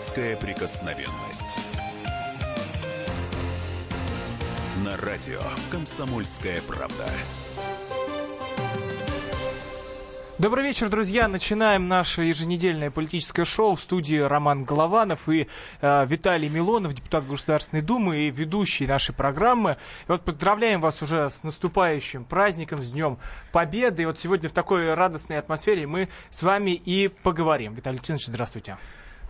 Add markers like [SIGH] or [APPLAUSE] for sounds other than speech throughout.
Детская прикосновенность. На радио «Комсомольская правда». Добрый вечер, друзья. Начинаем наше еженедельное политическое шоу в студии Роман Голованов и э, Виталий Милонов, депутат Государственной Думы и ведущий нашей программы. И вот поздравляем вас уже с наступающим праздником, с Днем Победы. И вот сегодня в такой радостной атмосфере мы с вами и поговорим. Виталий Леонидович, здравствуйте.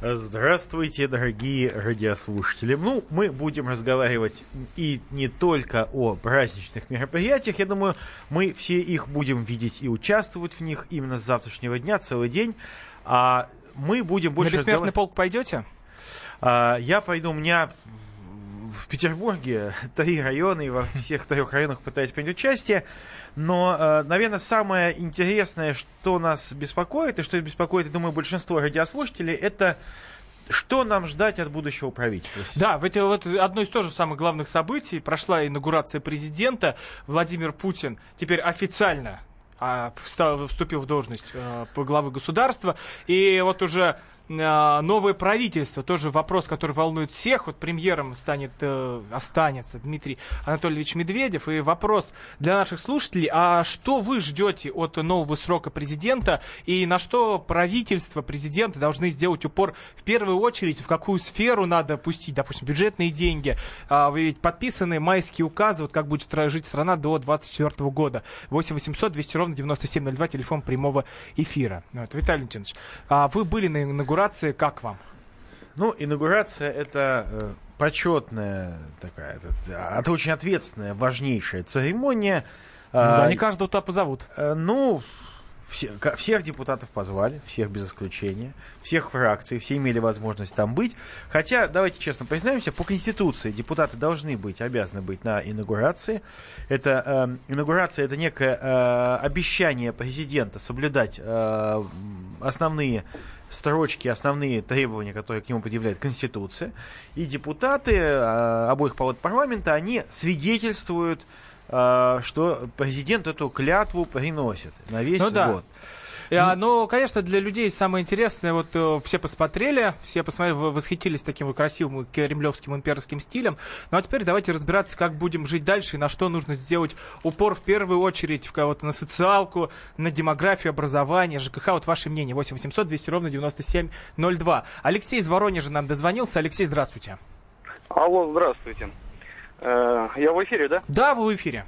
Здравствуйте, дорогие радиослушатели. Ну, мы будем разговаривать и не только о праздничных мероприятиях. Я думаю, мы все их будем видеть и участвовать в них именно с завтрашнего дня, целый день. А мы будем больше... На бессмертный полк пойдете? А, я пойду, у меня в Петербурге три района, и во всех трех районах пытаюсь принять участие. Но, э, наверное, самое интересное, что нас беспокоит, и что беспокоит, я думаю, большинство радиослушателей, это что нам ждать от будущего правительства? Да, в эти, вот одно из тоже самых главных событий прошла инаугурация президента. Владимир Путин теперь официально а, вступил в должность а, главы государства. И вот уже новое правительство, тоже вопрос, который волнует всех. Вот премьером станет, э, останется Дмитрий Анатольевич Медведев. И вопрос для наших слушателей, а что вы ждете от нового срока президента и на что правительство, президенты должны сделать упор в первую очередь, в какую сферу надо пустить, допустим, бюджетные деньги. А, вы ведь подписаны майские указы, вот как будет жить страна до 2024 года. 8 800 200 ровно 9702, телефон прямого эфира. Вот, Виталий Леонидович, а вы были на инаугурации инаугурации как вам? Ну, инаугурация это э, почетная такая, это, это очень ответственная, важнейшая церемония. Ну, да, а, не каждого туда позовут. Э, ну, все, всех депутатов позвали, всех без исключения, всех фракций, все имели возможность там быть. Хотя, давайте честно признаемся, по Конституции депутаты должны быть, обязаны быть на инаугурации. Это э, инаугурация это некое э, обещание президента соблюдать э, основные строчки, основные требования, которые к нему предъявляет Конституция. И депутаты э, обоих палат парламента, они свидетельствуют, э, что президент эту клятву приносит на весь ну, да. А, ну, конечно, для людей самое интересное, вот э, все посмотрели, все посмотрели, восхитились таким вот красивым кремлевским имперским стилем. Ну, а теперь давайте разбираться, как будем жить дальше и на что нужно сделать упор в первую очередь в кого-то на социалку, на демографию, образование, ЖКХ. Вот ваше мнение. 8 800 200 ровно 9702. Алексей из Воронежа нам дозвонился. Алексей, здравствуйте. Алло, здравствуйте. Э, я в эфире, да? Да, вы в эфире.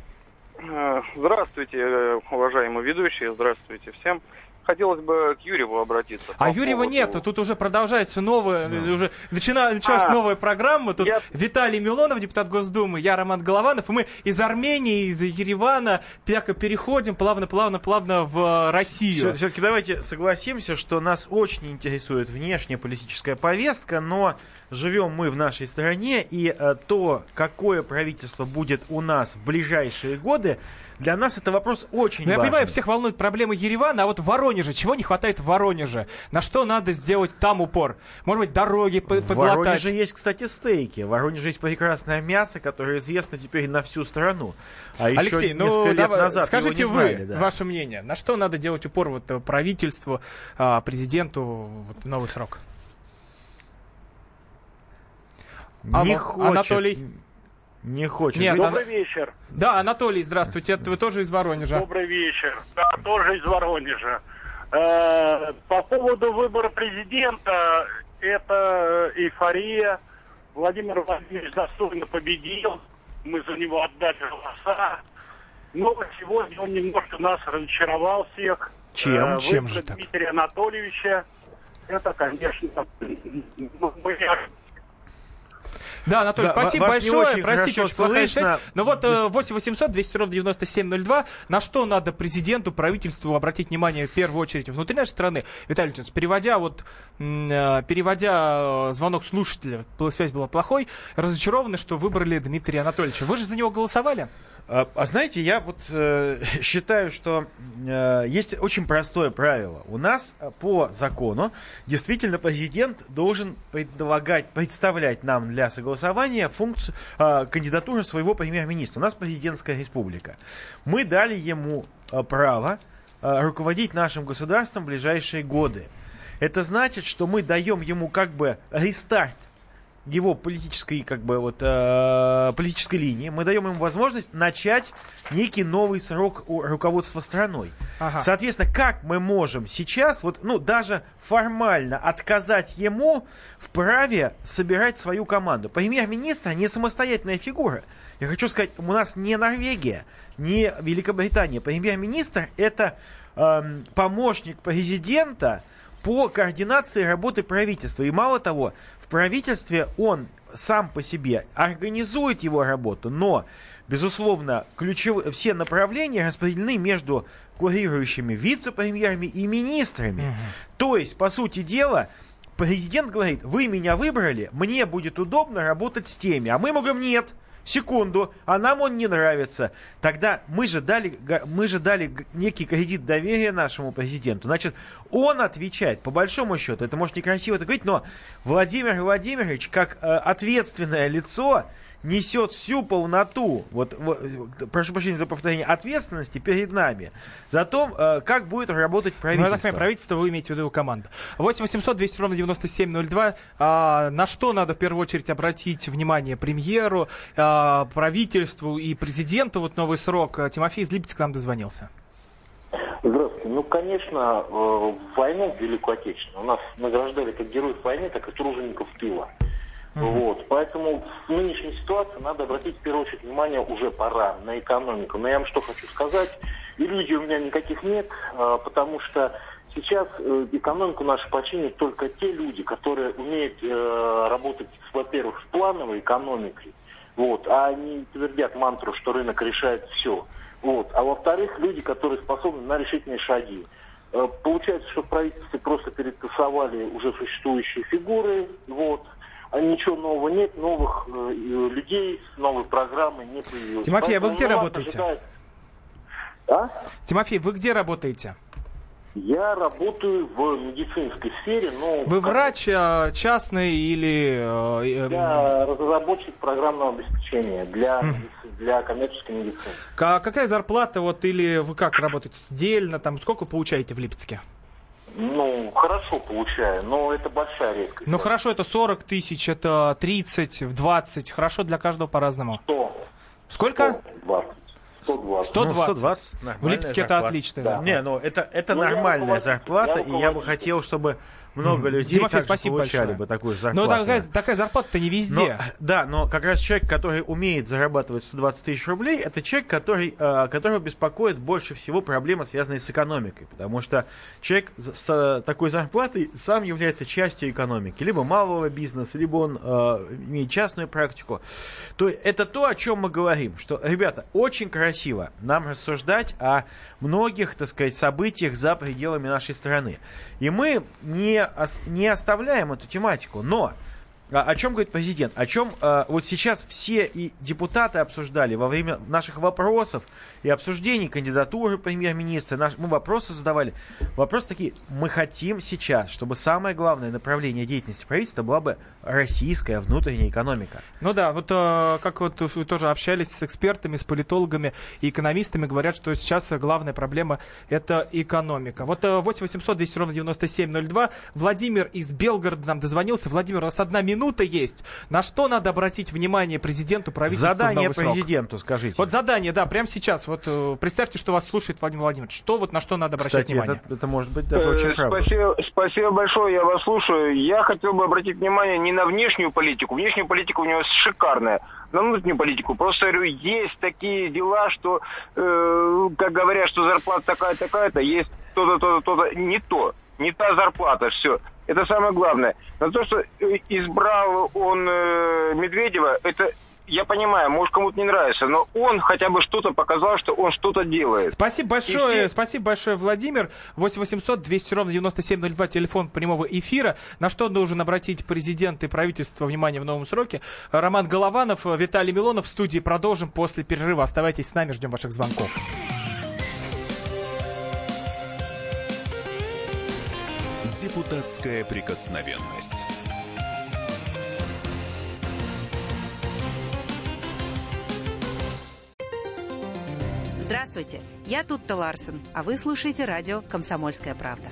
Э, здравствуйте, уважаемые ведущие, здравствуйте всем хотелось бы к Юрьеву обратиться. А Юрьева поводу... нет, тут уже продолжается новая, да. уже начина, началась а, новая программа. Тут я... Виталий Милонов, депутат Госдумы, я Роман Голованов, и мы из Армении, из Еревана переходим плавно-плавно-плавно в Россию. Все-таки давайте согласимся, что нас очень интересует внешняя политическая повестка, но живем мы в нашей стране, и э, то, какое правительство будет у нас в ближайшие годы, для нас это вопрос очень Но важен. Я понимаю, всех волнуют проблемы Еревана, а вот в Воронеже, чего не хватает в Воронеже? На что надо сделать там упор? Может быть, дороги подлатать? В Воронеже есть, кстати, стейки. В Воронеже есть прекрасное мясо, которое известно теперь на всю страну. А Алексей, еще ну, лет давай, назад скажите вы знали, да. ваше мнение. На что надо делать упор вот э, правительству, а, президенту вот, новый срок? Не хочет. Анатолий. Не хочет. Нет, Добрый вечер. Да, Анатолий, здравствуйте. Это вы тоже из Воронежа. Добрый вечер. Да, тоже из Воронежа. Э, по поводу выбора президента, это эйфория. Владимир Владимирович достойно победил. Мы за него отдали голоса. Но сегодня он немножко нас разочаровал всех. Чем? Э, Чем же так? Дмитрия Анатольевича. Это, конечно, мы да, Анатолий, да, спасибо большое. Простите, очень плохая связь. Но вот 8 800 200 ровно 9702. На что надо президенту, правительству обратить внимание в первую очередь внутри нашей страны? Виталий Леонидович, переводя вот, э, переводя э, звонок слушателя, связь была плохой, разочарованы, что выбрали Дмитрия Анатольевича. Вы же за него голосовали? А, а знаете, я вот э, [LAUGHS] считаю, что э, есть очень простое правило. У нас э, по закону действительно президент должен предлагать, представлять нам для согласования функцию, э, кандидатуру своего премьер-министра. У нас президентская республика. Мы дали ему э, право э, руководить нашим государством в ближайшие годы. Это значит, что мы даем ему как бы рестарт его политической, как бы, вот, э, политической линии, мы даем ему возможность начать некий новый срок у руководства страной. Ага. Соответственно, как мы можем сейчас, вот, ну, даже формально отказать ему в праве собирать свою команду? Премьер-министр не самостоятельная фигура. Я хочу сказать, у нас не Норвегия, не Великобритания. Премьер-министр это эм, помощник президента, по координации работы правительства. И мало того, в правительстве он сам по себе организует его работу, но, безусловно, ключевые, все направления распределены между курирующими вице-премьерами и министрами. Угу. То есть, по сути дела, президент говорит, вы меня выбрали, мне будет удобно работать с теми. А мы ему говорим, нет, секунду, а нам он не нравится. Тогда мы же дали, мы же дали некий кредит доверия нашему президенту. Значит, он отвечает, по большому счету, это может некрасиво это говорить, но Владимир Владимирович, как э, ответственное лицо, несет всю полноту, вот, вот прошу прощения за повторение, ответственности перед нами за то, э, как будет работать правительство. Ну, я так понимаю, правительство вы имеете в виду команду. 8 800 200 ровно 9702. А, на что надо в первую очередь обратить внимание премьеру, а, правительству и президенту? Вот новый срок. Тимофей из Липецка к нам дозвонился. Здравствуйте. Ну, конечно, э, войну Великую Отечественную у нас награждали как героев войны, так и тружеников тыла. Mm-hmm. Вот. Поэтому в нынешней ситуации надо обратить в первую очередь внимание уже пора на экономику. Но я вам что хочу сказать, иллюзий у меня никаких нет, а, потому что сейчас э, экономику нашу починят только те люди, которые умеют э, работать, во-первых, с плановой экономикой, вот, а они твердят мантру, что рынок решает все. Вот. А во-вторых, люди, которые способны на решительные шаги. Э, получается, что в правительстве просто перетасовали уже существующие фигуры, вот, ничего нового нет, новых э, людей, новой программы не появилось. Тимофей, а вы где работаете? А? Тимофей, вы где работаете? Я работаю в медицинской сфере, но... Вы врач а, частный или... Э, я разработчик программного обеспечения для, для коммерческой медицины. Какая зарплата, вот, или вы как работаете, сдельно, там, сколько получаете в Липецке? Ну, хорошо получаю, но это большая редкость. Ну, хорошо, это 40 тысяч, это 30, 20. Хорошо для каждого по-разному. 100. Сколько? 120. 120. 120. Ну, 120 в Липецке это отлично. Да. Не, ну это, это ну, нормальная зарплата, и я бы хотел, чтобы много людей Тимофей, также спасибо получали большое. бы такую зарплату. Но такая, такая зарплата-то не везде. Но, да, но как раз человек, который умеет зарабатывать 120 тысяч рублей, это человек, который, э, которого беспокоит больше всего проблемы, связанные с экономикой. Потому что человек с, с такой зарплатой сам является частью экономики. Либо малого бизнеса, либо он э, имеет частную практику. То это то, о чем мы говорим. Что, ребята, очень красиво нам рассуждать о многих, так сказать, событиях за пределами нашей страны. И мы не не, оставляем эту тематику, но а, о чем говорит президент? О чем а, вот сейчас все и депутаты обсуждали во время наших вопросов и обсуждений кандидатуры премьер-министра. Наш, мы вопросы задавали. Вопросы такие. Мы хотим сейчас, чтобы самое главное направление деятельности правительства была бы российская внутренняя экономика. Ну да, вот э, как вот вы тоже общались с экспертами, с политологами и экономистами, говорят, что сейчас главная проблема это экономика. Вот э, 8 800 200 ровно 9702. Владимир из Белгорода нам дозвонился. Владимир, у нас одна минута есть. На что надо обратить внимание президенту, правительству? Задание президенту, скажите. Вот задание, да, прямо сейчас. Вот э, представьте, что вас слушает Владимир Владимирович. Что вот на что надо обращать Кстати, внимание? Это, это может быть даже очень э, правда. Спасибо, спасибо большое, я вас слушаю. Я хотел бы обратить внимание не на внешнюю политику. Внешняя политика у него шикарная. На внутреннюю политику. Просто говорю, есть такие дела, что, э, как говорят, что зарплата такая-такая-то, есть то-то, то-то, то-то. Не то. Не та зарплата, все. Это самое главное. Но то, что э, избрал он э, Медведева, это я понимаю, может кому-то не нравится, но он хотя бы что-то показал, что он что-то делает. Спасибо большое, и... спасибо большое, Владимир. 8 800 200 ровно 9702, телефон прямого эфира. На что должен обратить президент и правительство внимание в новом сроке? Роман Голованов, Виталий Милонов в студии. Продолжим после перерыва. Оставайтесь с нами, ждем ваших звонков. Депутатская прикосновенность. Здравствуйте, я Тутта Ларсон, а вы слушаете радио «Комсомольская правда».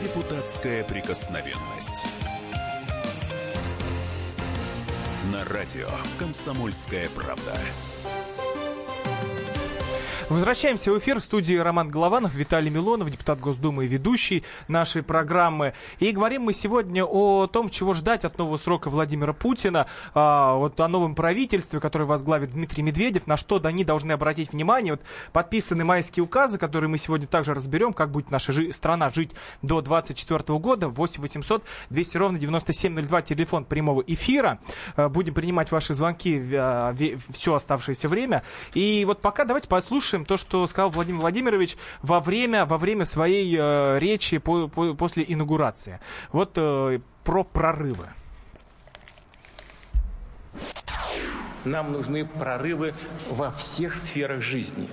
Депутатская прикосновенность. На радио «Комсомольская правда». Возвращаемся в эфир в студии Роман Голованов, Виталий Милонов, депутат Госдумы и ведущий нашей программы. И говорим мы сегодня о том, чего ждать от нового срока Владимира Путина, а, вот о новом правительстве, которое возглавит Дмитрий Медведев, на что они должны обратить внимание. Вот подписаны майские указы, которые мы сегодня также разберем, как будет наша жи- страна жить до 2024 года. 8 800 200 ровно 9702, телефон прямого эфира. А, Будем принимать ваши звонки а, все оставшееся время. И вот пока давайте послушаем то, что сказал Владимир Владимирович во время, во время своей э, речи по- по- после инаугурации. Вот э, про прорывы. Нам нужны прорывы во всех сферах жизни.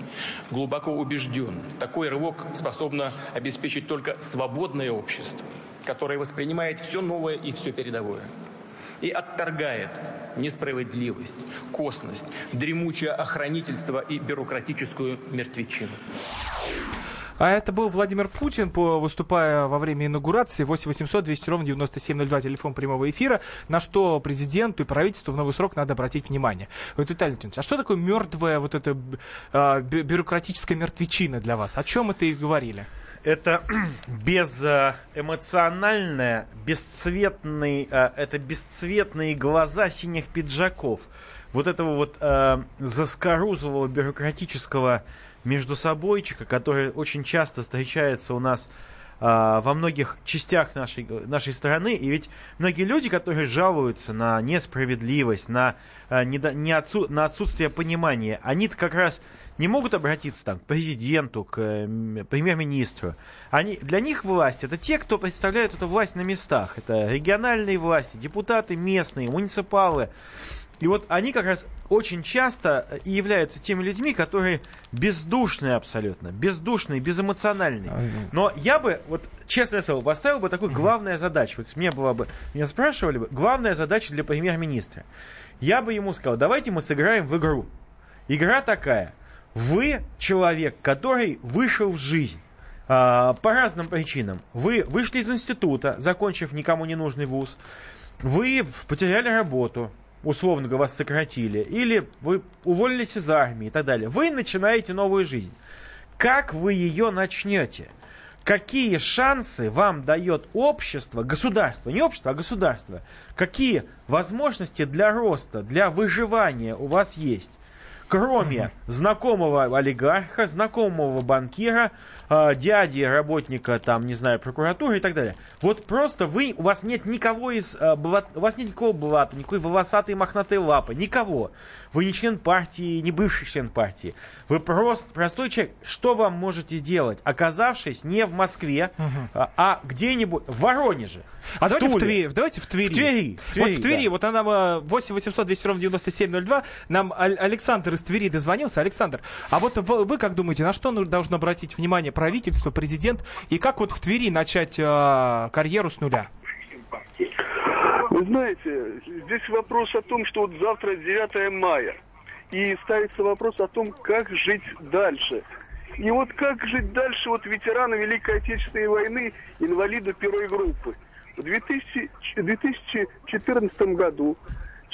Глубоко убежден, такой рывок способно обеспечить только свободное общество, которое воспринимает все новое и все передовое. И отторгает несправедливость, косность, дремучее охранительство и бюрократическую мертвечину. А это был Владимир Путин, выступая во время инаугурации. 8 800 200 ровно 9702, телефон прямого эфира. На что президенту и правительству в новый срок надо обратить внимание. Вот, Виталий Леонидович, а что такое мертвая вот эта бю- бюрократическая мертвечина для вас? О чем это и говорили? Это [CLEARS THROAT] безэмоциональное, бесцветный, э, это бесцветные глаза синих пиджаков. Вот этого вот э, заскорузлого бюрократического междусобойчика, который очень часто встречается у нас э, во многих частях нашей, нашей страны. И ведь многие люди, которые жалуются на несправедливость, на, э, недо- не отсу- на отсутствие понимания, они-то как раз не могут обратиться там, к президенту, к премьер-министру. Они, для них власть это те, кто представляет эту власть на местах. Это региональные власти, депутаты местные, муниципалы. И вот они как раз очень часто и являются теми людьми, которые бездушные абсолютно, бездушные, безэмоциональные. Но я бы, вот честное слово, поставил бы такую главную задачу. Вот мне была бы, меня спрашивали бы, главная задача для премьер-министра. Я бы ему сказал, давайте мы сыграем в игру. Игра такая. Вы человек, который вышел в жизнь. а, по разным причинам. Вы вышли из института, закончив никому не нужный вуз. Вы потеряли работу, условно говоря, вас сократили. Или вы уволились из армии и так далее. Вы начинаете новую жизнь. Как вы ее начнете? Какие шансы вам дает общество, государство, не общество, а государство? Какие возможности для роста, для выживания у вас есть? Кроме знакомого олигарха, знакомого банкира, э, дяди, работника, там, не знаю, прокуратуры и так далее. Вот просто вы, у вас нет никого из, э, блат- у вас нет никакого блата, никакой волосатой мохнатой лапы, никого. Вы не член партии, не бывший член партии. Вы просто простой человек. Что вам можете делать, оказавшись не в Москве, а, а где-нибудь в Воронеже? А давайте в Туле. Твери. Давайте в Твери. В Твери, в вот Твери, в Твери, да. вот она э, 8 800 200 ровно 9702. Нам Александр из Твери дозвонился. Александр, а вот вы, вы как думаете, на что ну- должно обратить внимание правительство, президент, и как вот в Твери начать э, карьеру с нуля? Вы знаете, здесь вопрос о том, что вот завтра 9 мая, и ставится вопрос о том, как жить дальше. И вот как жить дальше вот ветерану Великой Отечественной войны, инвалиду первой группы. В 2000 2014 году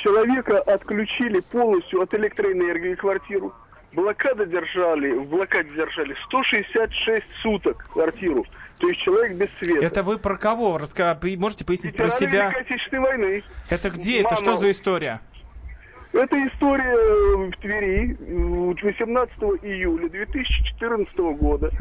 человека отключили полностью от электроэнергии квартиру. Блокада держали, в блокаде держали 166 суток квартиру. То есть человек без света. Это вы про кого? Раска... Можете пояснить про Ветераны себя? Великой Отечественной войны. Это где? Это Мама- что за история? Это история э, в Твери э, 18 июля 2014 года.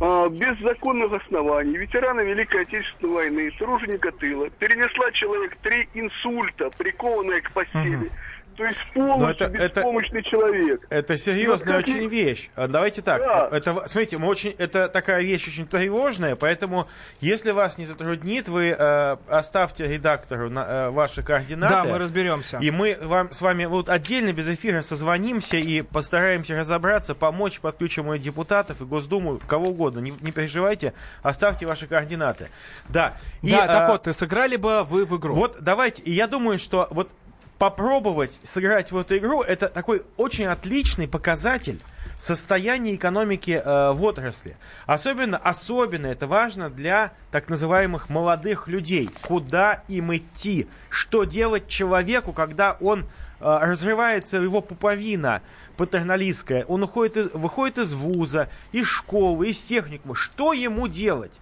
А, Без законных оснований ветерана Великой Отечественной войны, труженика тыла, перенесла человек три инсульта, прикованная к постели. То есть полностью это- это- беспомощный человек. Это серьезная Ну, как очень вещь. А Давайте так. Да. Это, смотрите, мы очень, это такая вещь очень тревожная, поэтому, если вас не затруднит, вы э, оставьте редактору на, э, ваши координаты. Да, мы разберемся. И мы вам, с вами вот отдельно без эфира созвонимся и постараемся разобраться, помочь, подключим и депутатов, и Госдуму, кого угодно. Не, не переживайте, оставьте ваши координаты. Да. И, да, э, так вот, сыграли бы вы в игру. вот давайте, я думаю, что вот попробовать сыграть в эту игру, это такой очень отличный показатель состояния экономики э, в отрасли. Особенно, особенно это важно для так называемых молодых людей. Куда им идти? Что делать человеку, когда он э, разрывается его пуповина патерналистская, он уходит из, выходит из вуза, из школы, из техникума. Что ему делать?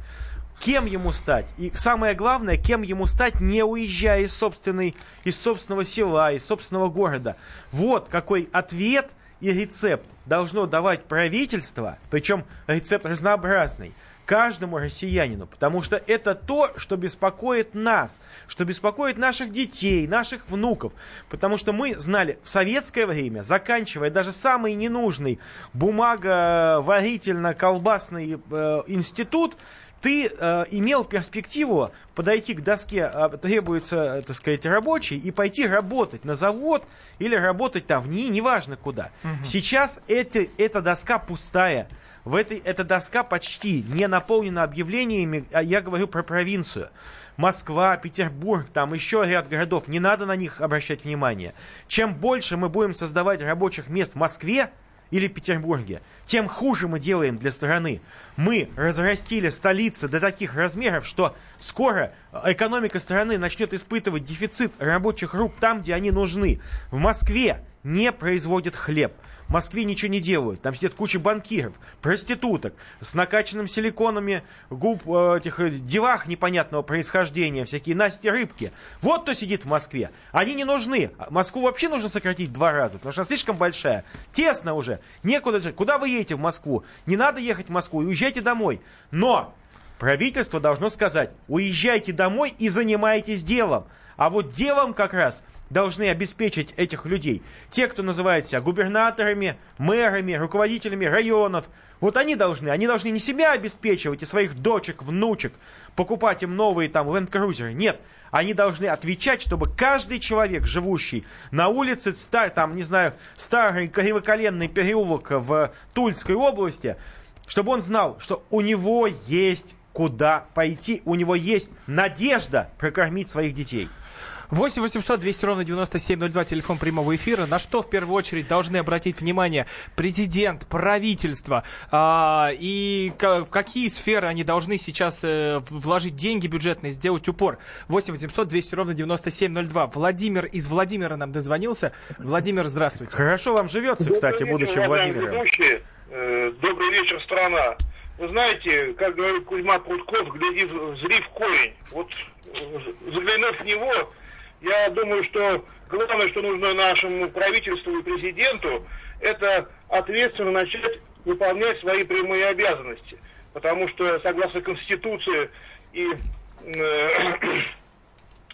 Кем ему стать. И самое главное, кем ему стать, не уезжая из, собственной, из собственного села, из собственного города. Вот какой ответ и рецепт должно давать правительство, причем рецепт разнообразный, каждому россиянину, потому что это то, что беспокоит нас, что беспокоит наших детей, наших внуков, потому что мы знали в советское время, заканчивая даже самый ненужный бумаговарительно-колбасный э, институт, ты э, имел перспективу подойти к доске, э, требуется, так сказать, рабочий, и пойти работать на завод или работать там в НИИ, неважно куда. Угу. Сейчас эти, эта доска пустая. В этой, эта доска почти не наполнена объявлениями, а я говорю про провинцию. Москва, Петербург, там еще ряд городов, не надо на них обращать внимание. Чем больше мы будем создавать рабочих мест в Москве, или Петербурге, тем хуже мы делаем для страны. Мы разрастили столицы до таких размеров, что скоро экономика страны начнет испытывать дефицит рабочих рук там, где они нужны. В Москве не производят хлеб. В Москве ничего не делают. Там сидят куча банкиров, проституток с накачанным силиконами губ э, этих э, девах непонятного происхождения, всякие Насти Рыбки. Вот кто сидит в Москве. Они не нужны. Москву вообще нужно сократить два раза, потому что она слишком большая. Тесно уже. Некуда. Куда вы едете в Москву? Не надо ехать в Москву. Уезжайте домой. Но правительство должно сказать, уезжайте домой и занимайтесь делом. А вот делом как раз должны обеспечить этих людей. Те, кто называет себя губернаторами, мэрами, руководителями районов, вот они должны, они должны не себя обеспечивать и своих дочек, внучек, покупать им новые там ленд-крузеры. Нет, они должны отвечать, чтобы каждый человек, живущий на улице, стар, там, не знаю, старый кривоколенный переулок в Тульской области, чтобы он знал, что у него есть куда пойти, у него есть надежда прокормить своих детей. 8 800 200 ровно 9702, телефон прямого эфира. На что в первую очередь должны обратить внимание президент, правительство а, и в какие сферы они должны сейчас э, вложить деньги бюджетные, сделать упор. 8 800 200 ровно 9702. Владимир из Владимира нам дозвонился. Владимир, здравствуйте. Хорошо вам живется, кстати, будучи Владимиром. Э, добрый вечер, страна. Вы знаете, как говорит Кузьма Прутков, гляди, зри в корень. Вот э, заглянув в него, я думаю, что главное, что нужно нашему правительству и президенту, это ответственно начать выполнять свои прямые обязанности. Потому что, согласно Конституции и э,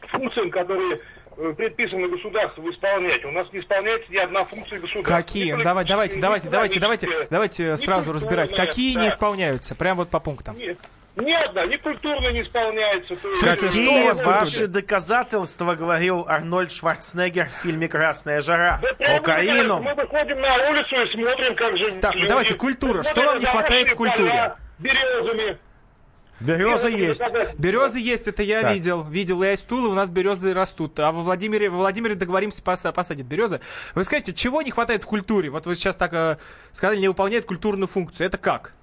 [COUGHS] функциям, которые э, предписано государству исполнять. У нас не исполняется ни одна функция государства. Какие? Давай, давайте, давайте, давайте, давайте, давайте сразу разбирать. Какие да. не исполняются? Прям вот по пунктам. Нет. Ни одна, ни культурно не исполняется. Какие что ваши доказательства, говорил Арнольд Шварценеггер в фильме «Красная жара»? Да Кокаину. Мы выходим на улицу и смотрим, как же Так, люди... давайте, культура. Что вам не хватает в культуре? Березами. Березы есть. Березы есть, это я так. видел. Видел я из Тулы, у нас березы растут. А во Владимире, во Владимире договоримся посадить березы. Вы скажете, чего не хватает в культуре? Вот вы сейчас так э, сказали, не выполняет культурную функцию. Это как?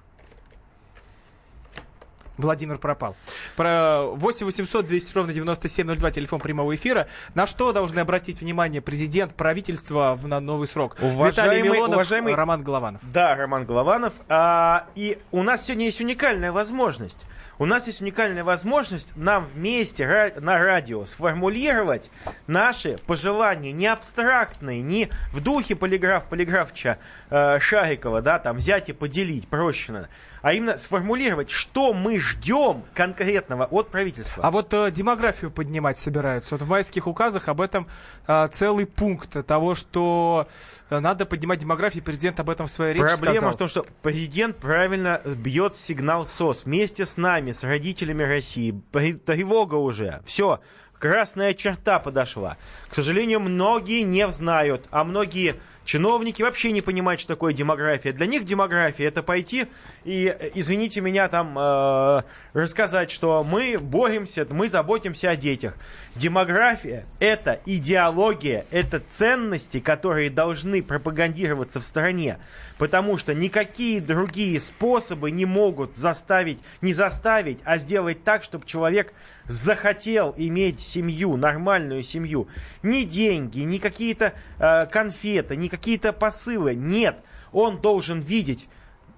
Владимир пропал. Про 8 800 200 ровно 9702, телефон прямого эфира. На что должны обратить внимание президент, правительство в, на новый срок? Уважаемый, Виталий Милонов, уважаемый, Роман Голованов. Да, Роман Голованов. А, и у нас сегодня есть уникальная возможность. У нас есть уникальная возможность нам вместе на радио сформулировать наши пожелания, не абстрактные, не в духе полиграф полиграфча э, Шарикова, да, там взять и поделить, проще надо, а именно сформулировать, что мы ждем конкретного от правительства. А вот э, демографию поднимать собираются. Вот в майских указах об этом э, целый пункт того, что э, надо поднимать демографию, президент об этом в своей речи Проблема сказал. в том, что президент правильно бьет сигнал СОС вместе с нами, с родителями России. Тревога уже. Все. Красная черта подошла. К сожалению, многие не знают, а многие Чиновники вообще не понимают, что такое демография. Для них демография это пойти и, извините меня, там э, рассказать, что мы боремся, мы заботимся о детях. Демография это идеология, это ценности, которые должны пропагандироваться в стране. Потому что никакие другие способы не могут заставить, не заставить, а сделать так, чтобы человек захотел иметь семью, нормальную семью. Ни деньги, ни какие-то э, конфеты, ни какие-то посылы. Нет. Он должен видеть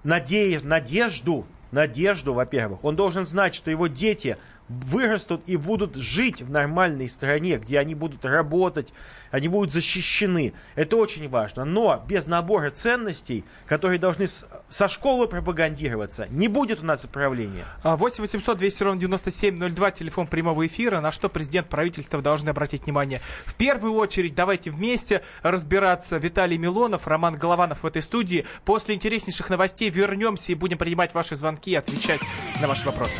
наде- надежду, надежду, во-первых. Он должен знать, что его дети вырастут и будут жить в нормальной стране, где они будут работать, они будут защищены. Это очень важно. Но без набора ценностей, которые должны со школы пропагандироваться, не будет у нас управления. А, 8 800 200 ровно 9702, телефон прямого эфира. На что президент правительства должны обратить внимание? В первую очередь, давайте вместе разбираться. Виталий Милонов, Роман Голованов в этой студии. После интереснейших новостей вернемся и будем принимать ваши звонки и отвечать на ваши вопросы.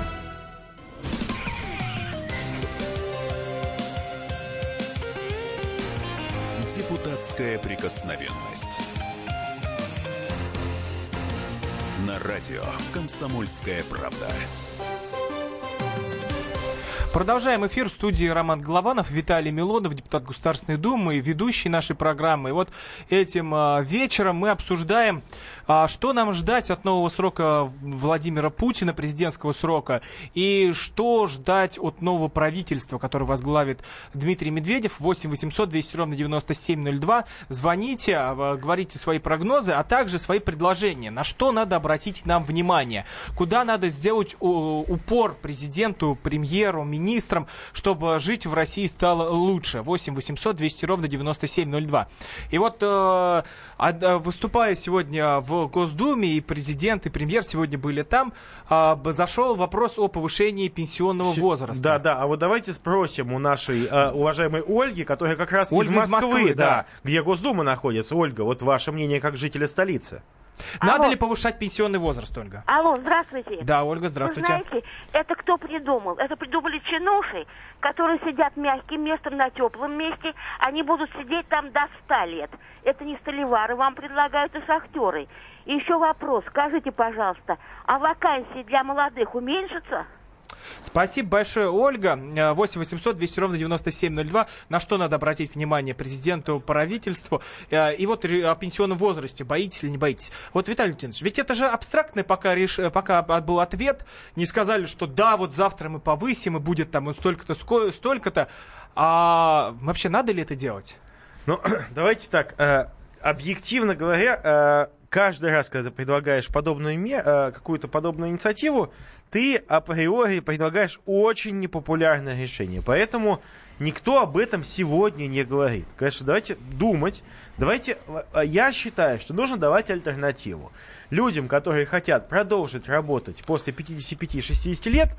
Депутатская прикосновенность. На радио «Комсомольская правда». Продолжаем эфир в студии Роман Голованов, Виталий Милонов, депутат Государственной Думы, ведущий нашей программы. И вот этим а, вечером мы обсуждаем, а, что нам ждать от нового срока Владимира Путина, президентского срока, и что ждать от нового правительства, которое возглавит Дмитрий Медведев. 8 800 200 ровно 9702. Звоните, а, говорите свои прогнозы, а также свои предложения. На что надо обратить нам внимание? Куда надо сделать упор президенту, премьеру, министрам, чтобы жить в России стало лучше. 8 800 200 ровно 9702. И вот э, а, выступая сегодня в Госдуме, и президент, и премьер сегодня были там, а, зашел вопрос о повышении пенсионного возраста. Да, да. А вот давайте спросим у нашей э, уважаемой Ольги, которая как раз Ольга из из Москвы, Москвы, да, да. где Госдума находится. Ольга, вот ваше мнение как жителя столицы. Надо Алло. ли повышать пенсионный возраст, Ольга? Алло, здравствуйте. Да, Ольга, Вы здравствуйте. знаете, это кто придумал? Это придумали чинуши, которые сидят мягким местом на теплом месте. Они будут сидеть там до 100 лет. Это не столевары вам предлагают, и шахтеры. И еще вопрос. Скажите, пожалуйста, а вакансии для молодых уменьшатся? Спасибо большое, Ольга. Э, 8 800 200 ровно 9702. На что надо обратить внимание президенту, правительству? Э, И вот о пенсионном возрасте. Боитесь или не боитесь? Вот, Виталий Леонидович, ведь это же абстрактный пока, реш... э, пока был ответ. Не сказали, что да, вот завтра мы повысим, и будет там столько-то, столько-то. А вообще надо ли это делать? Ну, [CLEARS THROAT] давайте так. э, объективно говоря, каждый раз, когда ты предлагаешь подобную ме- э, какую-то подобную инициативу, ты априори предлагаешь очень непопулярное решение. Поэтому никто об этом сегодня не говорит. Конечно, давайте думать. Давайте, э, я считаю, что нужно давать альтернативу. Людям, которые хотят продолжить работать после 55-60 лет,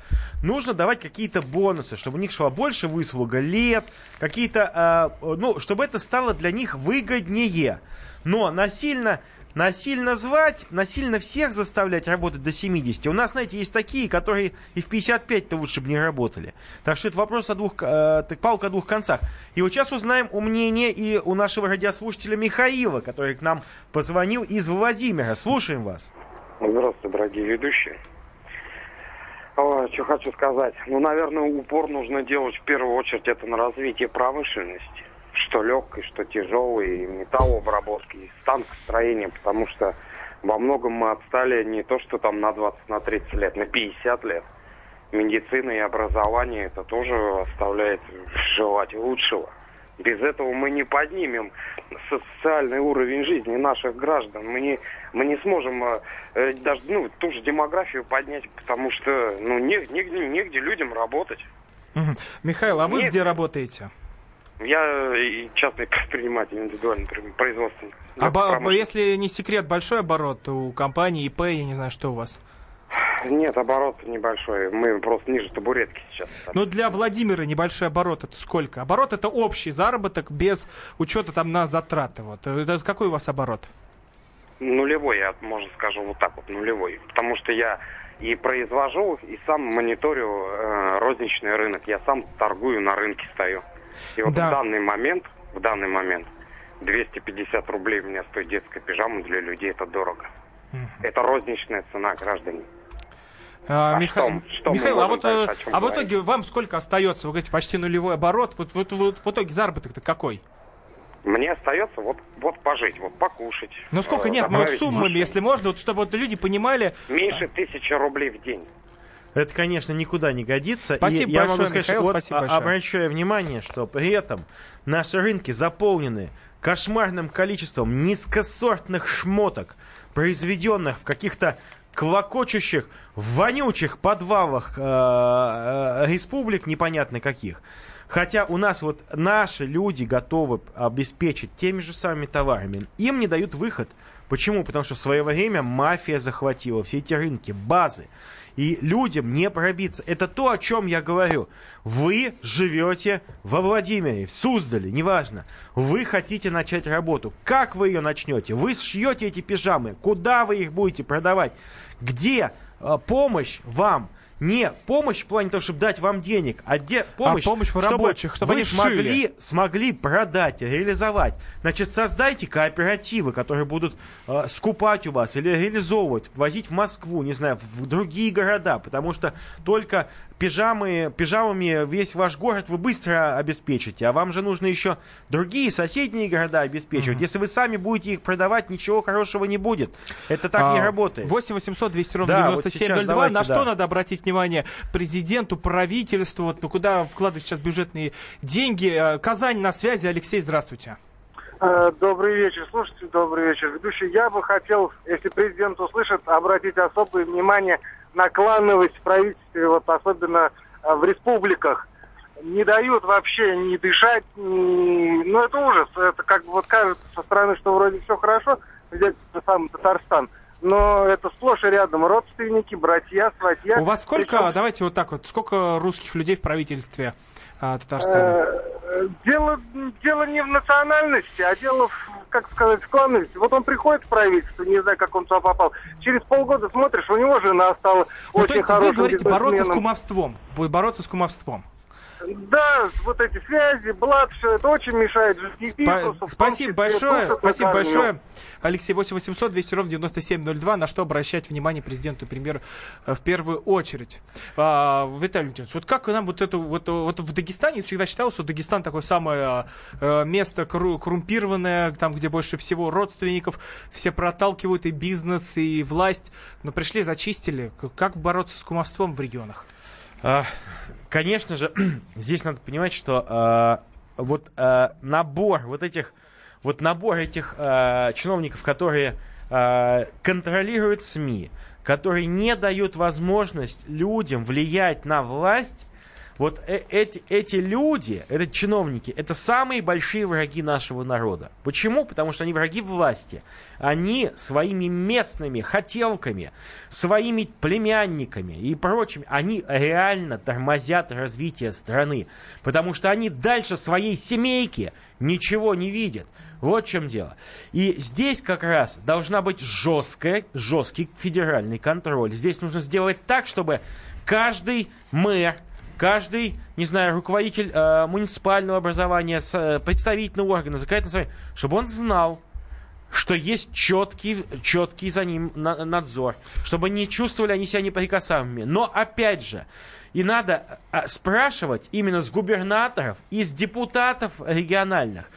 нужно давать какие-то бонусы, чтобы у них шла больше выслуга лет, какие-то, э, ну, чтобы это стало для них выгоднее. Но насильно, насильно звать, насильно всех заставлять работать до 70. У нас, знаете, есть такие, которые и в 55-то лучше бы не работали. Так что это вопрос о двух, э, палка о двух концах. И вот сейчас узнаем у мнения и у нашего радиослушателя Михаила, который к нам позвонил из Владимира. Слушаем вас. Здравствуйте, дорогие ведущие. О, что хочу сказать. Ну, наверное, упор нужно делать в первую очередь это на развитие промышленности. Что легкой, что тяжелой, и металлообработки, и станкостроения, потому что во многом мы отстали не то, что там на 20, на 30 лет, на 50 лет. Медицина и образование это тоже оставляет желать лучшего. Без этого мы не поднимем социальный уровень жизни наших граждан. Мы не, мы не сможем э, э, даже ну, ту же демографию поднять, потому что ну, не- негде, негде людям работать. Мгм. Михаил, а вы Нет. где работаете? Я и частный [LAUGHS] предприниматель, индивидуальный производственник. А бо- если не секрет, большой оборот у компании ИП, я не знаю, что у вас? Нет, оборот небольшой. Мы просто ниже табуретки сейчас. Ну, для Владимира небольшой оборот это сколько? Оборот это общий заработок без учета там на затраты. Вот. Это какой у вас оборот? Нулевой, я, можно скажу, вот так вот, нулевой. Потому что я и произвожу, и сам мониторю э, розничный рынок. Я сам торгую на рынке стою. И вот Да. в данный момент, в данный момент, 250 рублей у меня стоит детская пижама, для людей это дорого. Это розничная цена, граждане. А, А Миха- что- что мы Михаил, а вот э, чем а в итоге вам сколько остается? Вы говорите, почти нулевой оборот. Вот, вот, вот в итоге заработок-то какой? Мне остается вот, вот пожить, вот покушать. Ну сколько э, нет, ну заправить суммами, если можно, вот, чтобы вот люди понимали. Меньше тысячи рублей в день. Это, конечно, никуда не годится. Спасибо и я большое, могу сказать, Михаил, вот спасибо большое. обращаю внимание, что при этом наши рынки заполнены кошмарным количеством низкосортных шмоток, произведенных в каких-то клокочущих, вонючих подвалах э, э, республик непонятно каких. Хотя у нас вот наши люди готовы обеспечить теми же самыми товарами. Им не дают выход. Почему? Потому что в свое время мафия захватила все эти рынки, базы. И людям не пробиться. Это то, о чем я говорю. Вы живете во Владимире, в Суздале, неважно. Вы хотите начать работу. Как вы ее начнете? Вы сшьете эти пижамы. Куда вы их будете продавать? Где э, помощь вам? Не помощь в плане того, чтобы дать вам денег, а где помощь, помощь в чтобы рабочих, чтобы вы смогли, смогли продать, реализовать. Значит, создайте кооперативы, которые будут э, скупать у вас или реализовывать, возить в Москву, не знаю, в другие города, потому что только пижамы, пижамами весь ваш город вы быстро обеспечите, а вам же нужно еще другие соседние города обеспечивать. Если вы сами будете их продавать, ничего хорошего не будет. Это так не А, работает. 8 800 200 ровно Да, вот 9702. сейчас давайте, На что да. надо обратить внимание президенту, правительству? Вот, ну, куда вкладывать сейчас бюджетные деньги? Э, Казань на связи. Алексей, здравствуйте. Э, Добрый вечер, слушайте, добрый вечер. Ведущий, я бы хотел, если президент услышит, обратить особое внимание на клановость в правительстве, вот особенно э, в республиках. Не дают вообще ни дышать, ни... ну это ужас. Это как бы вот кажется со стороны, что вроде все хорошо, взять сам Татарстан. Но это сплошь и рядом родственники, братья, сватья. У вас сколько, Причем- давайте вот так вот, сколько русских людей в правительстве а, Татарстана? Э, Дело, дело не в национальности, а дело, в, как сказать, в клановости. Вот он приходит в правительство, не знаю, как он туда попал. Через полгода смотришь, у него жена стала Ну, очень то есть вы говорите бороться с кумовством. Бороться с кумовством. Да, вот эти связи, блат, все это очень мешает жизни Спа- Спасибо большое, спасибо это большое. Алексей, 8 800 200 ровно 9702. На что обращать внимание президенту и премьеру э, в первую очередь? А, Виталий Леонидович, вот как нам вот это, вот, вот в Дагестане всегда считалось, что Дагестан такое самое э, место корру- коррумпированное, там, где больше всего родственников, все проталкивают и бизнес, и власть. Но пришли, зачистили. Как бороться с кумовством в регионах? А, Конечно же, [CLEARS THROAT] здесь надо понимать, что а, вот а, набор вот этих вот набор этих чиновников, которые контролируют СМИ, которые не дают возможность людям влиять на власть, вот э- эти, эти люди, это чиновники, это самые большие враги нашего народа. Почему? Потому что они враги власти. Они своими местными хотелками, своими племянниками и прочими, они реально тормозят развитие страны. Потому что они дальше своей семейки ничего не видят. Вот в чем дело. И здесь как раз должна быть жесткая, жесткий федеральный контроль. Здесь нужно сделать так, чтобы каждый мэр, каждый, не знаю, руководитель э, муниципального образования, с, э, представительного органа, законодательного собрания, чтобы он знал, что есть четкий, четкий за ним на- надзор, чтобы не чувствовали они себя неприкасаемыми. Но опять же, и надо а, спрашивать именно с губернаторов и с депутатов региональных,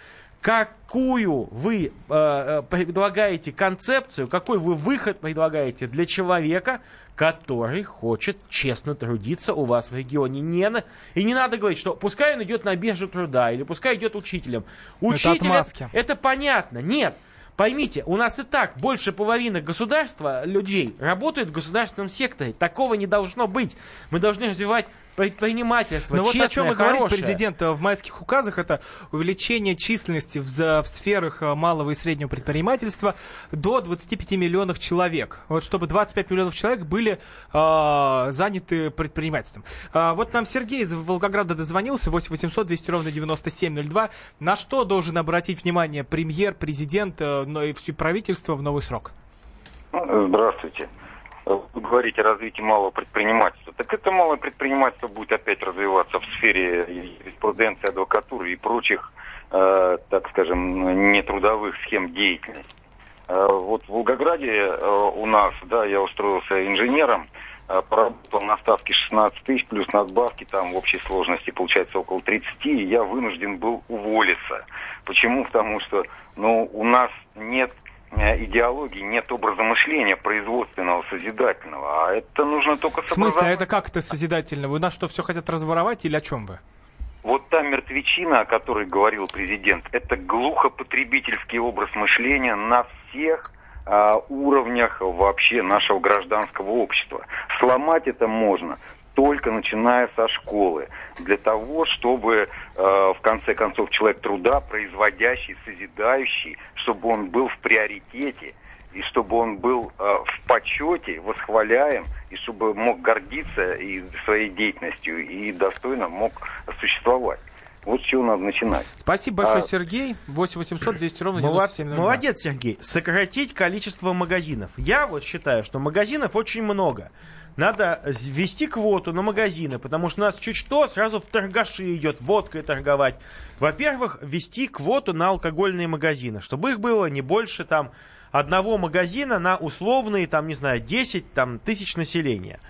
какую вы э, э, предлагаете концепцию, какой вы выход предлагаете для человека, который хочет честно трудиться у вас в регионе. Не на- И не надо говорить, что пускай он идет на биржу труда или пускай идет учителем. Это Учителем отмазки. это понятно. Нет. Поймите, у нас и так больше половины государства, людей, работают в государственном секторе. Такого не должно быть. Мы должны развивать предпринимательство, Но Ну, вот о чем честное, и говорит президент э, в майских указах, это увеличение численности в, в сферах э, малого и среднего предпринимательства до 25 миллионов человек. Вот чтобы 25 миллионов человек были э, заняты предпринимательством. А, вот нам Сергей из Волгограда дозвонился, 8 800 200 ровно 9702. На что должен обратить внимание премьер, президент, э, но и все правительство в новый срок? Здравствуйте. Вы говорите о развитии малого предпринимательства. Так это малое предпринимательство будет опять развиваться в сфере юриспруденции, адвокатуры и прочих, э, так скажем, нетрудовых схем деятельности. Э, вот в Волгограде э, у нас, да, я устроился инженером, э, поработал на ставке 16 тысяч, плюс надбавки, там в общей сложности получается около 30, и я вынужден был уволиться. Почему? Потому что, ну, у нас нет э, идеологии, нет образа мышления производственного, созидательного, а это нужно только В смысле, а это как это созидательно? Вы нас что, все хотят разворовать или о чем вы? Вот та мертвечина, о которой говорил президент, это глухо-потребительский образ мышления на всех а, уровнях вообще нашего гражданского общества. Сломать это можно только начиная со школы, для того, чтобы э, в конце концов человек труда, производящий, созидающий, чтобы он был в приоритете, и чтобы он был э, в почете, восхваляем, и чтобы мог гордиться и своей деятельностью, и достойно мог существовать. Вот с чего надо начинать. Спасибо большое, А- Сергей. 8 800 200 ровно Молодец, 9702. молодец, Сергей. Сократить количество магазинов. Я вот считаю, что магазинов очень много. Надо ввести квоту на магазины, потому что у нас чуть что, сразу в торгаши идет, водкой торговать. Во-первых, ввести квоту на алкогольные магазины, чтобы их было не больше там одного магазина на условные, там, не знаю, 10 там, тысяч населения.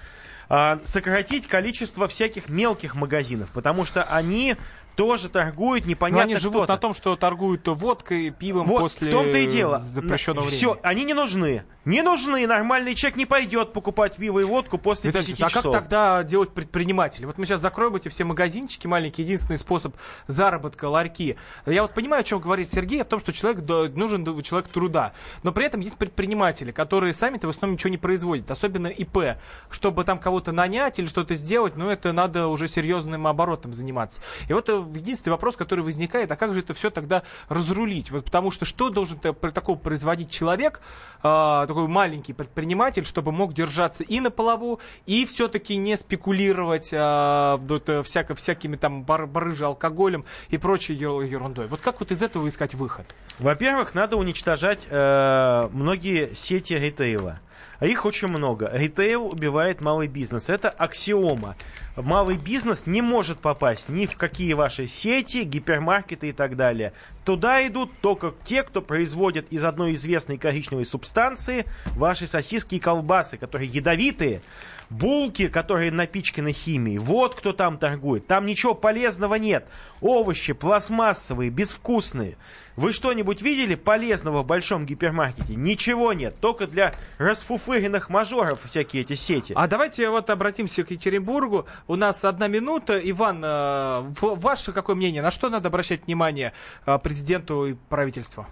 А, сократить количество всяких мелких магазинов, потому что они тоже торгуют Но непонятно они живут что-то. на том, что торгуют водкой, пивом Вот после в том-то и дело. запрещенного Все, времени. они не нужны. Не нужны. Нормальный человек не пойдет покупать пиво и водку после Виталий 10 Ильич, а часов. как тогда делать предприниматели? Вот мы сейчас закроем эти все магазинчики маленькие, единственный способ заработка, ларьки. Я вот понимаю, о чем говорит Сергей, о том, что человек нужен человек труда. Но при этом есть предприниматели, которые сами-то в основном ничего не производят, особенно ИП. Чтобы там кого-то нанять или что-то сделать, ну это надо уже серьезным оборотом заниматься. И вот э, единственный вопрос, который возникает, а как же это все тогда разрулить? Вот потому что что должен такого производить человек, а, такой маленький предприниматель, чтобы мог держаться и на плаву, и все-таки не спекулировать а, э, всяко, всякими там бар, барыжи, алкоголем и прочей ер- ерундой. Вот как вот из этого искать выход? Во-первых, надо уничтожать э, многие сети ритейла. А их очень много. Ритейл убивает малый бизнес. Это аксиома. Малый бизнес не может попасть ни в какие ваши сети, гипермаркеты и так далее. Туда идут только те, кто производит из одной известной коричневой субстанции ваши сосиски и колбасы, которые ядовитые, булки, которые напичканы химией. Вот кто там торгует. Там ничего полезного нет. Овощи пластмассовые, безвкусные. Вы что-нибудь видели полезного в большом гипермаркете? Ничего нет. Только для расфуфыренных мажоров всякие эти сети. А давайте вот обратимся к Екатеринбургу. У нас одна минута. Иван, э, ваше какое мнение? На что надо обращать внимание э, президенту и правительству?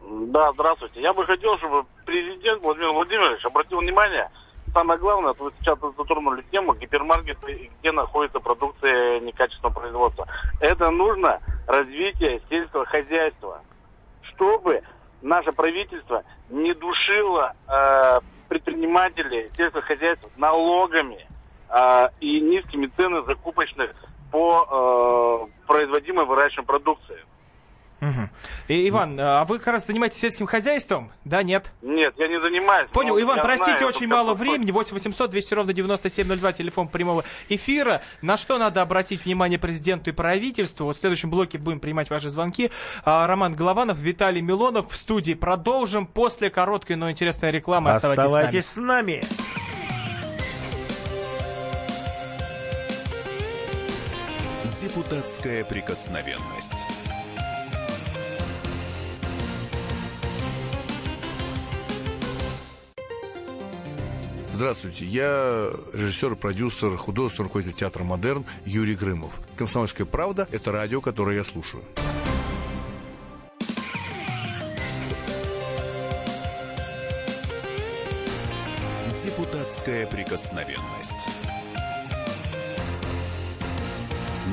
Да, здравствуйте. Я бы хотел, чтобы президент Владимир Владимирович обратил внимание, самое главное, вот сейчас затронули тему гипермаркеты, где находится продукция некачественного производства. Это нужно развитие сельского хозяйства, чтобы наше правительство не душило э, предпринимателей сельского хозяйства налогами э, и низкими ценами закупочных по э, производимой выращиваемой продукции. Мгм. И, Иван, а вы как раз занимаетесь сельским хозяйством? Да, нет? Нет, я не занимаюсь. Понял, Иван, простите, знаю, очень мало как времени. 8 800 200 ровно 9702, телефон прямого эфира. На что надо обратить внимание президенту и правительству? Вот в следующем блоке будем принимать ваши звонки. А, Роман Голованов, Виталий Милонов в студии. Продолжим после короткой, но интересной рекламы. Оставайтесь, Оставайтесь с нами. с нами. Депутатская прикосновенность. Здравствуйте, я режиссер, продюсер, художественный руководитель театра «Модерн» Юрий Грымов. «Комсомольская правда» — это радио, которое я слушаю. Депутатская прикосновенность.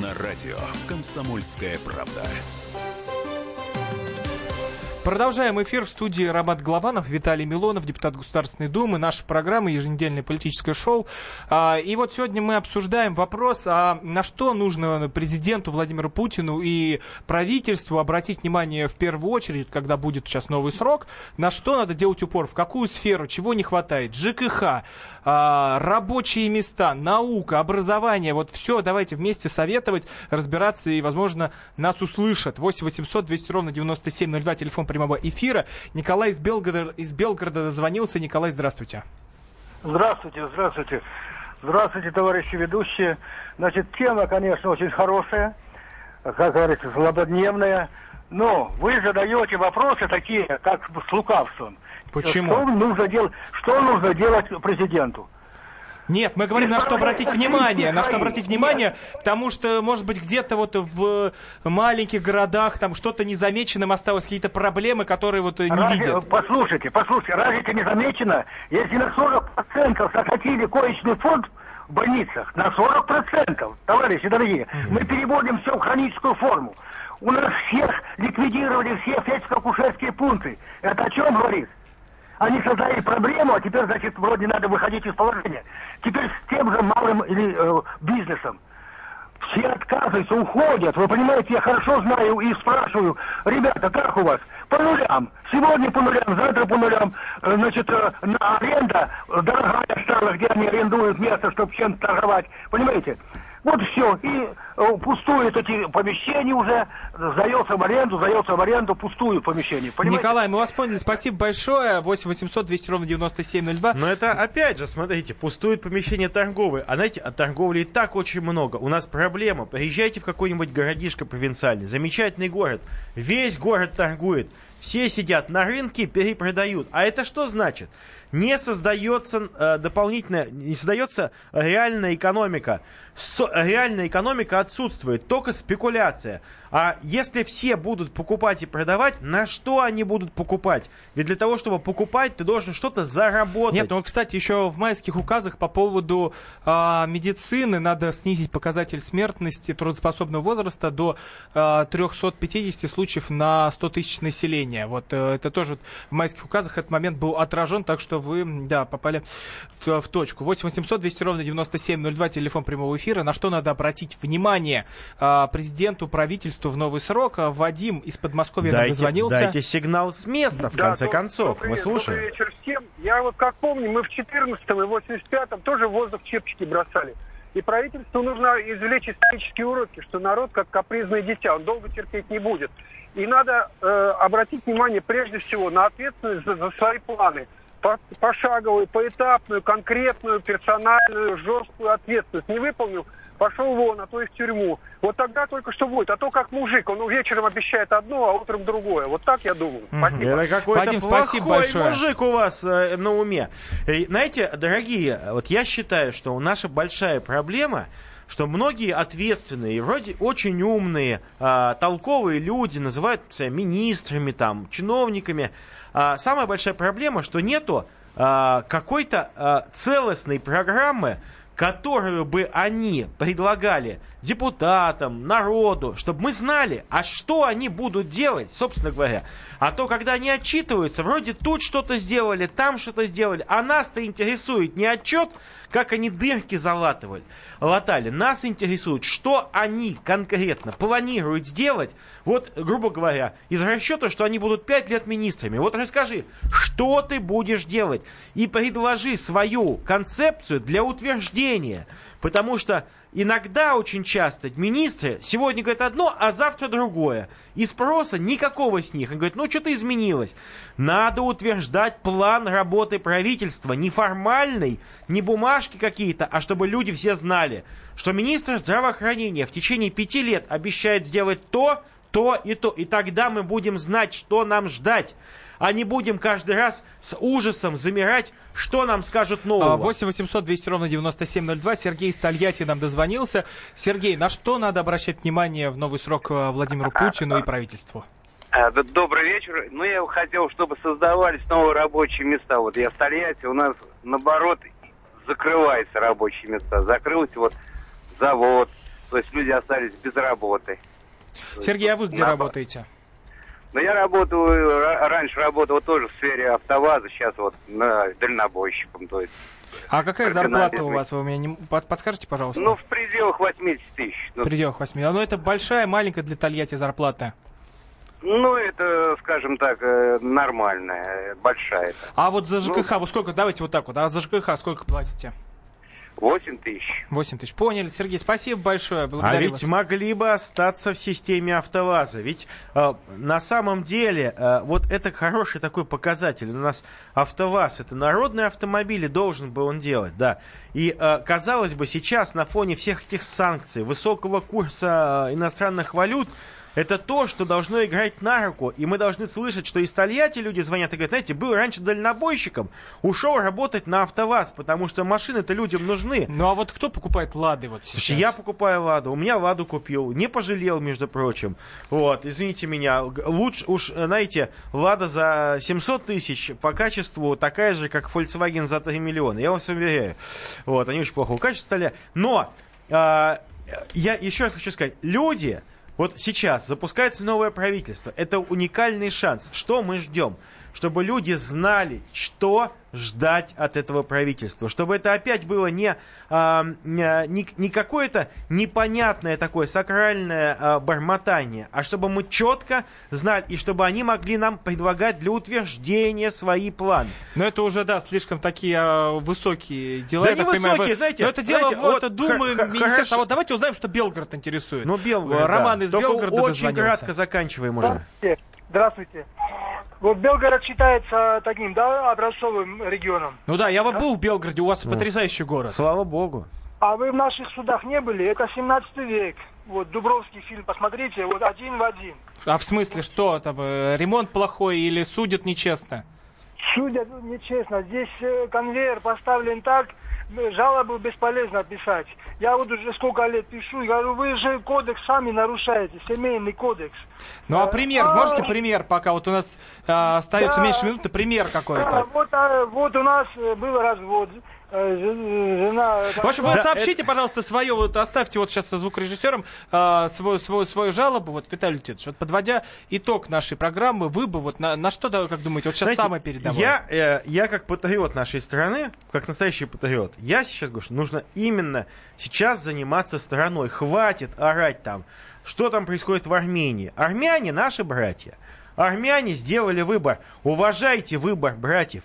На радио «Комсомольская правда». Продолжаем эфир в студии Ромат Голованов, Виталий Милонов, депутат Государственной Думы. Наша программа еженедельное политическое шоу. А, и вот сегодня мы обсуждаем вопрос, а на что нужно президенту Владимиру Путину и правительству обратить внимание в первую очередь, когда будет сейчас новый срок, на что надо делать упор, в какую сферу, чего не хватает, ЖКХ, а, рабочие места, наука, образование, вот все, давайте вместе советовать, разбираться и, возможно, нас услышат. 8 800 200 ровно 9702, телефон прямого эфира. Николай из Белгорода, из Белгорода дозвонился. Николай, здравствуйте. Здравствуйте, здравствуйте. Здравствуйте, товарищи ведущие. Значит, тема, конечно, очень хорошая, как говорится, злободневная. Но вы задаете вопросы такие, как с лукавством. Почему? Что нужно делать, что нужно делать президенту? Нет, мы говорим, на что обратить внимание, на что обратить внимание, потому что, может быть, где-то вот в маленьких городах там что-то незамеченным осталось, какие-то проблемы, которые вот не Разве- видят. Послушайте, послушайте, разве это не замечено? Если на 40% сократили коечный фонд в больницах, на 40%, товарищи дорогие, мы переводим все в хроническую форму. У нас всех ликвидировали все фельдшерско-акушерские пункты. Это о чем говорит? Они создали проблему, а теперь, значит, вроде надо выходить из положения. Теперь с тем же малым или э, бизнесом. Все отказываются, уходят. Вы понимаете, я хорошо знаю и спрашиваю, ребята, как у вас? По нулям. Сегодня по нулям, завтра по нулям. Э, Значит, э, на аренда э, дорогая стала, где они арендуют место, чтобы чем-то торговать. Понимаете? Вот все. И э, пустуют эти помещения уже, сдается в аренду, сдается в аренду, пустуют помещения. Понимаете? Николай, мы вас поняли, спасибо большое. 8 800 200 ровно 9702. Но это опять же, смотрите, пустует помещение торговые. А знаете, от торговли и так очень много. У нас проблема. Приезжайте в какой-нибудь городишко провинциальный. Замечательный город. Весь город торгует. Все сидят на рынке, перепродают. А это что значит? Не создается э, дополнительно, не создается реальная экономика. Со- реальная экономика отсутствует, только спекуляция. А если все будут покупать и продавать, на что они будут покупать? Ведь для того, чтобы покупать, ты должен что-то заработать. Нет, ну, кстати, еще в майских указах по поводу а, медицины надо снизить показатель смертности трудоспособного возраста до а, 350 случаев на 100 тысяч населения. Вот э, это тоже в майских указах этот момент был отражен, так что вы, да, попали в, в точку. 8 800 200 ровно 9702, телефон прямого эфира. На что надо обратить внимание а, президенту, правительству в новый срок? А, Вадим из Подмосковья нам Дайте, дозвонился. дайте сигнал с места, в Да, конце доб- концов. добрый Мы слушаем. Добрый вечер всем. Я вот как помню, мы в 14-м и 85-м тоже воздух чепчики бросали. И правительству нужно извлечь исторические уроки, что народ как капризное дитя, он долго терпеть не будет. И надо э, обратить внимание прежде всего на ответственность за, за свои планы. По- Пошаговую, поэтапную, конкретную, персональную, жесткую ответственность. Не выполнил, пошел вон, а то и в тюрьму. Вот тогда только что будет. А то как мужик, он вечером обещает одно, а утром другое. Вот так я думаю. Спасибо. Это какой-то Вадим, спасибо большое. мужик у вас э, на уме. Э, знаете, дорогие, вот я считаю, что наша большая проблема, что многие ответственные, вроде очень умные, а, толковые люди называют себя министрами, там, чиновниками. А самая большая проблема, что нету а, какой-то а, целостной программы, которую бы они предлагали депутатам, народу, чтобы мы знали, а что они будут делать, собственно говоря. А то, когда они отчитываются, вроде тут что-то сделали, там что-то сделали, а нас-то интересует не отчет, как они дырки залатывали, латали. Нас интересует, что они конкретно планируют сделать, вот, грубо говоря, из расчета, что они будут пять лет министрами. Вот расскажи, что ты будешь делать, и предложи свою концепцию для утверждения. Потому что иногда, очень часто, министры сегодня говорят одно, а завтра другое. И спроса никакого с них. Они говорят, ну что-то изменилось. Надо утверждать план работы правительства. Не формальный, не бумажки какие-то, а чтобы люди все знали, что министр здравоохранения в течение пяти лет обещает сделать то, то и то. И тогда мы будем знать, что нам ждать. А не будем каждый раз с ужасом замирать, что нам скажут нового. 8 800 200 ровно 9702. Сергей из Тольятти нам дозвонился. Сергей, на что надо обращать внимание в новый срок э, Владимиру Путину и правительству? А, Добрый вечер. Ну, я хотел, чтобы создавались новые рабочие места. Вот я в Тольятти, у нас, наоборот, закрываются рабочие места. Закрылся вот завод, то есть люди остались без работы. Сергей, а вы где На- работаете? Но я работаю, ра- раньше работал тоже в сфере автоваза, сейчас вот на дальнобойщиком, то есть. А какая зарплата у вас? Вы мне не под- подскажете, пожалуйста? Ну, в пределах 80 тысяч. Ну, В пределах 8. А, Ну, это большая, маленькая для Тольятти зарплата. ну, это, скажем так, э, нормальная, большая. А вот за Ну. ЖКХ, вы сколько, давайте вот так вот, а за ЖКХ сколько платите? 8 тысяч. 8 тысяч. Поняли, Сергей, спасибо большое. А ведь вас. могли бы остаться в системе АвтоВАЗа. Ведь э, на самом деле э, вот это хороший такой показатель. У нас АвтоВАЗ это народные автомобили, должен был он делать, да. И э, казалось бы сейчас на фоне всех этих санкций, высокого курса э, иностранных валют, это то, что должно играть на руку. И мы должны слышать, что из Тольятти люди звонят и говорят, знаете, был раньше дальнобойщиком, ушел работать на АвтоВАЗ, потому что машины-то людям нужны. Ну а вот кто покупает Лады вот сейчас? Слушай, я покупаю Ладу, у меня Ладу купил, не пожалел, между прочим. Вот, извините меня, лучше уж, знаете, Лада за 700 тысяч по качеству такая же, как Volkswagen за 3 миллиона, я вас уверяю. Вот, они очень плохого качества стали. Но, а, я еще раз хочу сказать, люди, вот сейчас запускается новое правительство, это уникальный шанс. Что мы ждем? Чтобы люди знали, что ждать от этого правительства. Чтобы это опять было не, а, не, не- не какое-то непонятное такое сакральное а, бормотание, а чтобы мы четко знали, и чтобы они могли нам предлагать для утверждения свои планы. Но это уже, да, слишком такие а, высокие дела. Да не понимаю, высокие, вы- знаете, Но это дело знаете, вот, вот Думы, Министерства. А Вот давайте узнаем, что Белгород интересует. Ну, Белгород, Роман да. из Только Белгорода очень дозвонился. кратко заканчиваем уже. Здравствуйте. Здравствуйте. Вот Белгород считается таким, да, образцовым регионом. Ну да, я вот был в Белгороде, у вас Ну, потрясающий город. Слава богу. А вы в наших судах не были? Это 17 век. Вот Дубровский фильм, посмотрите, вот один в один. А в смысле, что там, э, ремонт плохой или судят нечестно? Судят нечестно. Здесь э, конвейер поставлен так, жалобу бесполезно писать. Я вот уже сколько лет пишу, и говорю, вы же кодекс сами нарушаете, семейный кодекс. Ну а пример, а, можете пример, пока вот у нас э, остается Да. меньше минуты, пример какой-то. вот, а, вот у нас э, был развод. Э, Жена... В общем, вы сообщите, пожалуйста, свое, вот оставьте вот сейчас со звукорежиссером э, свою, свою, свою жалобу, вот, Виталий Леонидович, вот подводя итог нашей программы, вы бы вот на, на что, да, как думаете, вот сейчас Знаете, самое передовое? Я, э, я как патриот нашей страны, как настоящий патриот, я сейчас говорю, что нужно именно сейчас заниматься страной. Хватит орать там, что там происходит в Армении. Армяне наши братья. Армяне сделали выбор. Уважайте выбор братьев.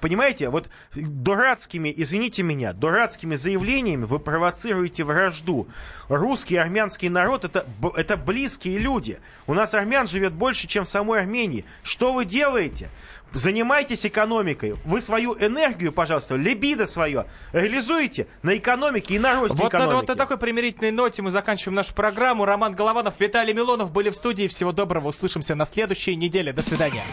Понимаете, вот дурацкими, извините меня, дурацкими заявлениями вы провоцируете вражду. Русский и армянский народ это, это близкие люди. У нас армян живет больше, чем в самой Армении. Что вы делаете? Занимайтесь экономикой. Вы свою энергию, пожалуйста, либидо свое реализуете на экономике и на росте Вот на, экономики. вот на такой примирительной ноте мы заканчиваем нашу программу. Роман Голованов, Виталий Милонов были в студии. Всего доброго. Услышимся на следующей неделе. До свидания.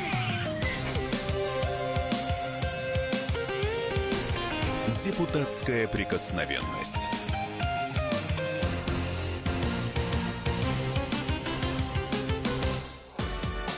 Депутатская прикосновенность.